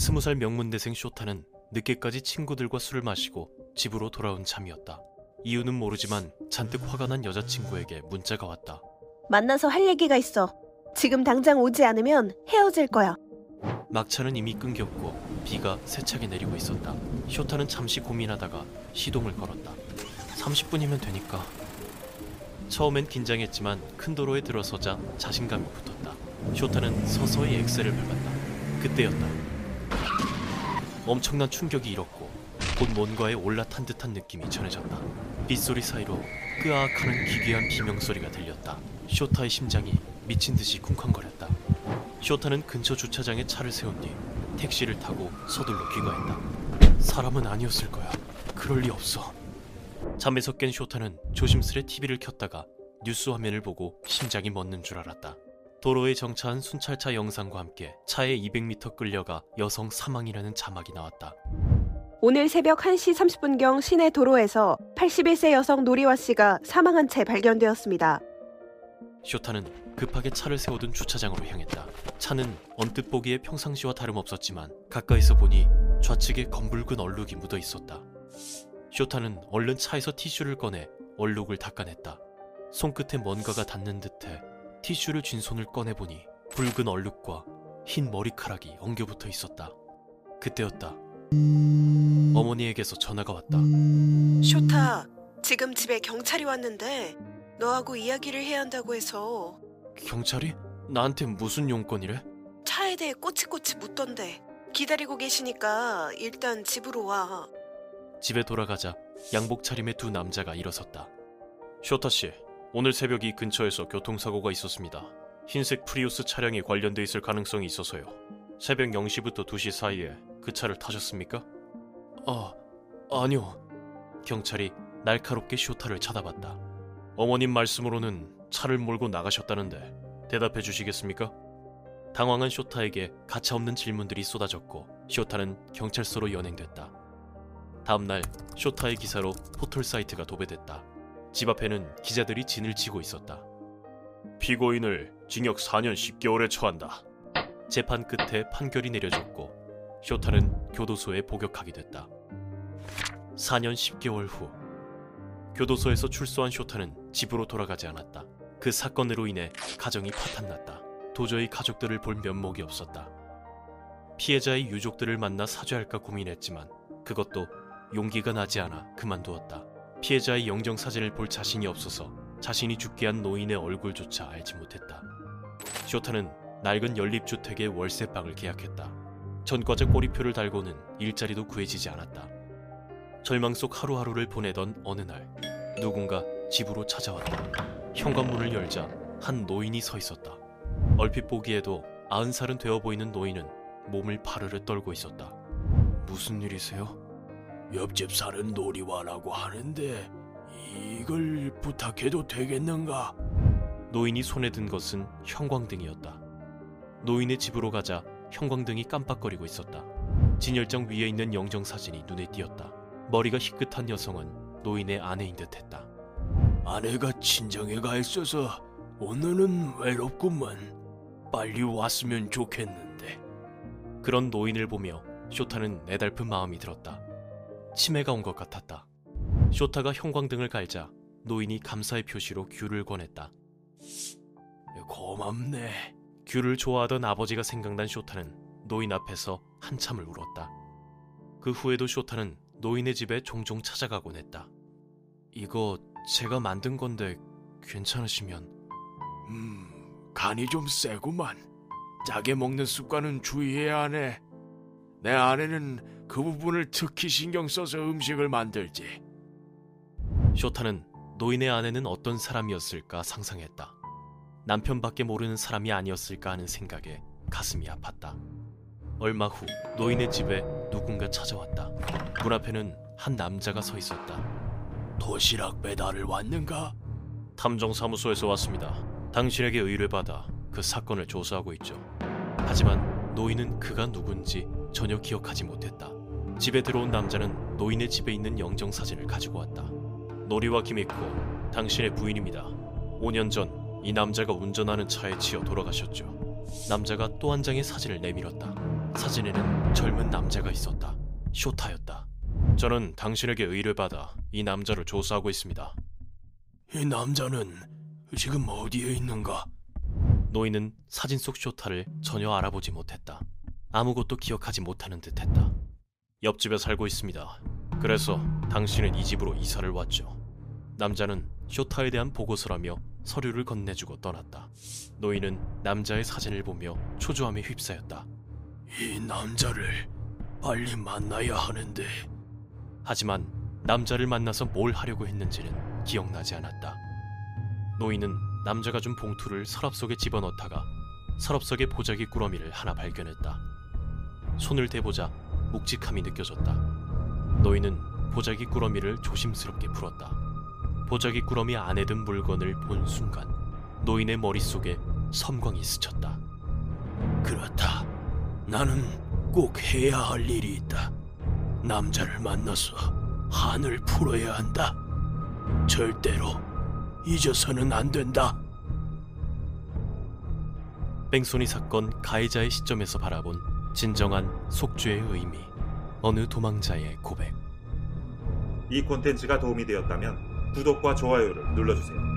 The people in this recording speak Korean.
스무 살 명문대생 쇼타는 늦게까지 친구들과 술을 마시고 집으로 돌아온 참이었다. 이유는 모르지만 잔뜩 화가 난 여자친구에게 문자가 왔다. 만나서 할 얘기가 있어. 지금 당장 오지 않으면 헤어질 거야. 막차는 이미 끊겼고 비가 세차게 내리고 있었다. 쇼타는 잠시 고민하다가 시동을 걸었다. 30분이면 되니까. 처음엔 긴장했지만 큰 도로에 들어서자 자신감이 붙었다. 쇼타는 서서히 엑셀을 밟았다. 그때였다. 엄청난 충격이 일었고 곧 뭔가에 올라탄 듯한 느낌이 전해졌다. 빗소리 사이로 끄악하는 기괴한 비명소리가 들렸다. 쇼타의 심장이 미친 듯이 쿵쾅거렸다. 쇼타는 근처 주차장에 차를 세운 뒤 택시를 타고 서둘러 귀가했다. 사람은 아니었을 거야. 그럴 리 없어. 잠에서 깬 쇼타는 조심스레 TV를 켰다가 뉴스 화면을 보고 심장이 멎는 줄 알았다. 도로에 정차한 순찰차 영상과 함께 차에 200m 끌려가 여성 사망이라는 자막이 나왔다. 오늘 새벽 1시 30분경 시내 도로에서 81세 여성 노리와 씨가 사망한 채 발견되었습니다. 쇼타는 급하게 차를 세우던 주차장으로 향했다. 차는 언뜻 보기에 평상시와 다름없었지만 가까이서 보니 좌측에 검붉은 얼룩이 묻어 있었다. 쇼타는 얼른 차에서 티슈를 꺼내 얼룩을 닦아냈다. 손끝에 뭔가가 닿는 듯해 티슈를 쥔 손을 꺼내보니 붉은 얼룩과 흰 머리카락이 엉겨붙어 있었다. 그때였다. 어머니에게서 전화가 왔다. 쇼타, 지금 집에 경찰이 왔는데 너하고 이야기를 해야 한다고 해서 경찰이? 나한테 무슨 용건이래? 차에 대해 꼬치꼬치 묻던데 기다리고 계시니까 일단 집으로 와. 집에 돌아가자 양복 차림의 두 남자가 일어섰다. 쇼타 씨, 오늘 새벽 이 근처에서 교통사고가 있었습니다. 흰색 프리우스 차량이 관련돼 있을 가능성이 있어서요. 새벽 0시부터 2시 사이에 그 차를 타셨습니까? 아, 아니요. 경찰이 날카롭게 쇼타를 쳐다봤다. 어머님 말씀으로는 차를 몰고 나가셨다는데 대답해 주시겠습니까? 당황한 쇼타에게 가차없는 질문들이 쏟아졌고 쇼타는 경찰서로 연행됐다. 다음날 쇼타의 기사로 포털 사이트가 도배됐다. 집 앞에는 기자들이 진을 치고 있었다. 피고인을 징역 4년 10개월에 처한다. 재판 끝에 판결이 내려졌고 쇼타는 교도소에 복역하게 됐다. 4년 10개월 후 교도소에서 출소한 쇼타는 집으로 돌아가지 않았다. 그 사건으로 인해 가정이 파탄났다. 도저히 가족들을 볼 면목이 없었다. 피해자의 유족들을 만나 사죄할까 고민했지만 그것도 용기가 나지 않아 그만두었다. 피해자의 영정 사진을 볼 자신이 없어서 자신이 죽게 한 노인의 얼굴조차 알지 못했다. 쇼타는 낡은 연립주택의 월세방을 계약했다. 전과자 꼬리표를 달고는 일자리도 구해지지 않았다. 절망 속 하루하루를 보내던 어느 날 누군가 집으로 찾아왔다. 현관문을 열자 한 노인이 서 있었다. 얼핏 보기에도 아흔 살은 되어 보이는 노인은 몸을 파르르 떨고 있었다. 무슨 일이세요? 옆집 사는 놀이와라고 하는데 이걸 부탁해도 되겠는가? 노인이 손에 든 것은 형광등이었다. 노인의 집으로 가자 형광등이 깜빡거리고 있었다. 진열장 위에 있는 영정 사진이 눈에 띄었다. 머리가 희끗한 여성은 노인의 아내인 듯했다. 아내가 친정에 가 있어서 오늘은 외롭구만. 빨리 왔으면 좋겠는데. 그런 노인을 보며 쇼타는 애달픈 마음이 들었다. 치매가 온 것 같았다. 쇼타가 형광등을 갈자 노인이 감사의 표시로 귤을 권했다. 고맙네. 귤을 좋아하던 아버지가 생각난 쇼타는 노인 앞에서 한참을 울었다. 그 후에도 쇼타는 노인의 집에 종종 찾아가곤 했다. 이거 제가 만든 건데 괜찮으시면 음, 간이 좀 세구만. 짜게 먹는 습관은 주의해야 하네. 내 아내는 그 부분을 특히 신경 써서 음식을 만들지. 쇼타는 노인의 아내는 어떤 사람이었을까 상상했다. 남편밖에 모르는 사람이 아니었을까 하는 생각에 가슴이 아팠다. 얼마 후 노인의 집에 누군가 찾아왔다. 문 앞에는 한 남자가 서 있었다. 도시락 배달을 왔는가? 탐정사무소에서 왔습니다. 당신에게 의뢰받아 그 사건을 조사하고 있죠. 하지만 노인은 그가 누군지 전혀 기억하지 못했다. 집에 들어온 남자는 노인의 집에 있는 영정 사진을 가지고 왔다. 노리와 김익고 당신의 부인입니다. 5년 전 이 남자가 운전하는 차에 치여 돌아가셨죠. 남자가 또 한 장의 사진을 내밀었다. 사진에는 젊은 남자가 있었다. 쇼타였다. 저는 당신에게 의뢰받아 이 남자를 조사하고 있습니다. 이 남자는 지금 어디에 있는가? 노인은 사진 속 쇼타를 전혀 알아보지 못했다. 아무것도 기억하지 못하는 듯했다. 옆집에 살고 있습니다. 그래서 당신은 이 집으로 이사를 왔죠. 남자는 쇼타에 대한 보고서라며 서류를 건네주고 떠났다. 노인은 남자의 사진을 보며 초조함에 휩싸였다. 이 남자를 빨리 만나야 하는데 하지만 남자를 만나서 뭘 하려고 했는지는 기억나지 않았다. 노인은 남자가 준 봉투를 서랍 속에 집어넣다가 서랍 속의 보자기 꾸러미를 하나 발견했다. 손을 대보자 묵직함이 느껴졌다. 노인은 보자기 꾸러미를 조심스럽게 풀었다. 보자기 꾸러미 안에 든 물건을 본 순간 노인의 머릿속에 섬광이 스쳤다. 그렇다. 나는 꼭 해야 할 일이 있다. 남자를 만나서 한을 풀어야 한다. 절대로 잊어서는 안 된다. 뺑소니 사건 가해자의 시점에서 바라본 진정한 속죄의 의미. 어느 도망자의 고백. 이 콘텐츠가 도움이 되었다면 구독과 좋아요를 눌러주세요.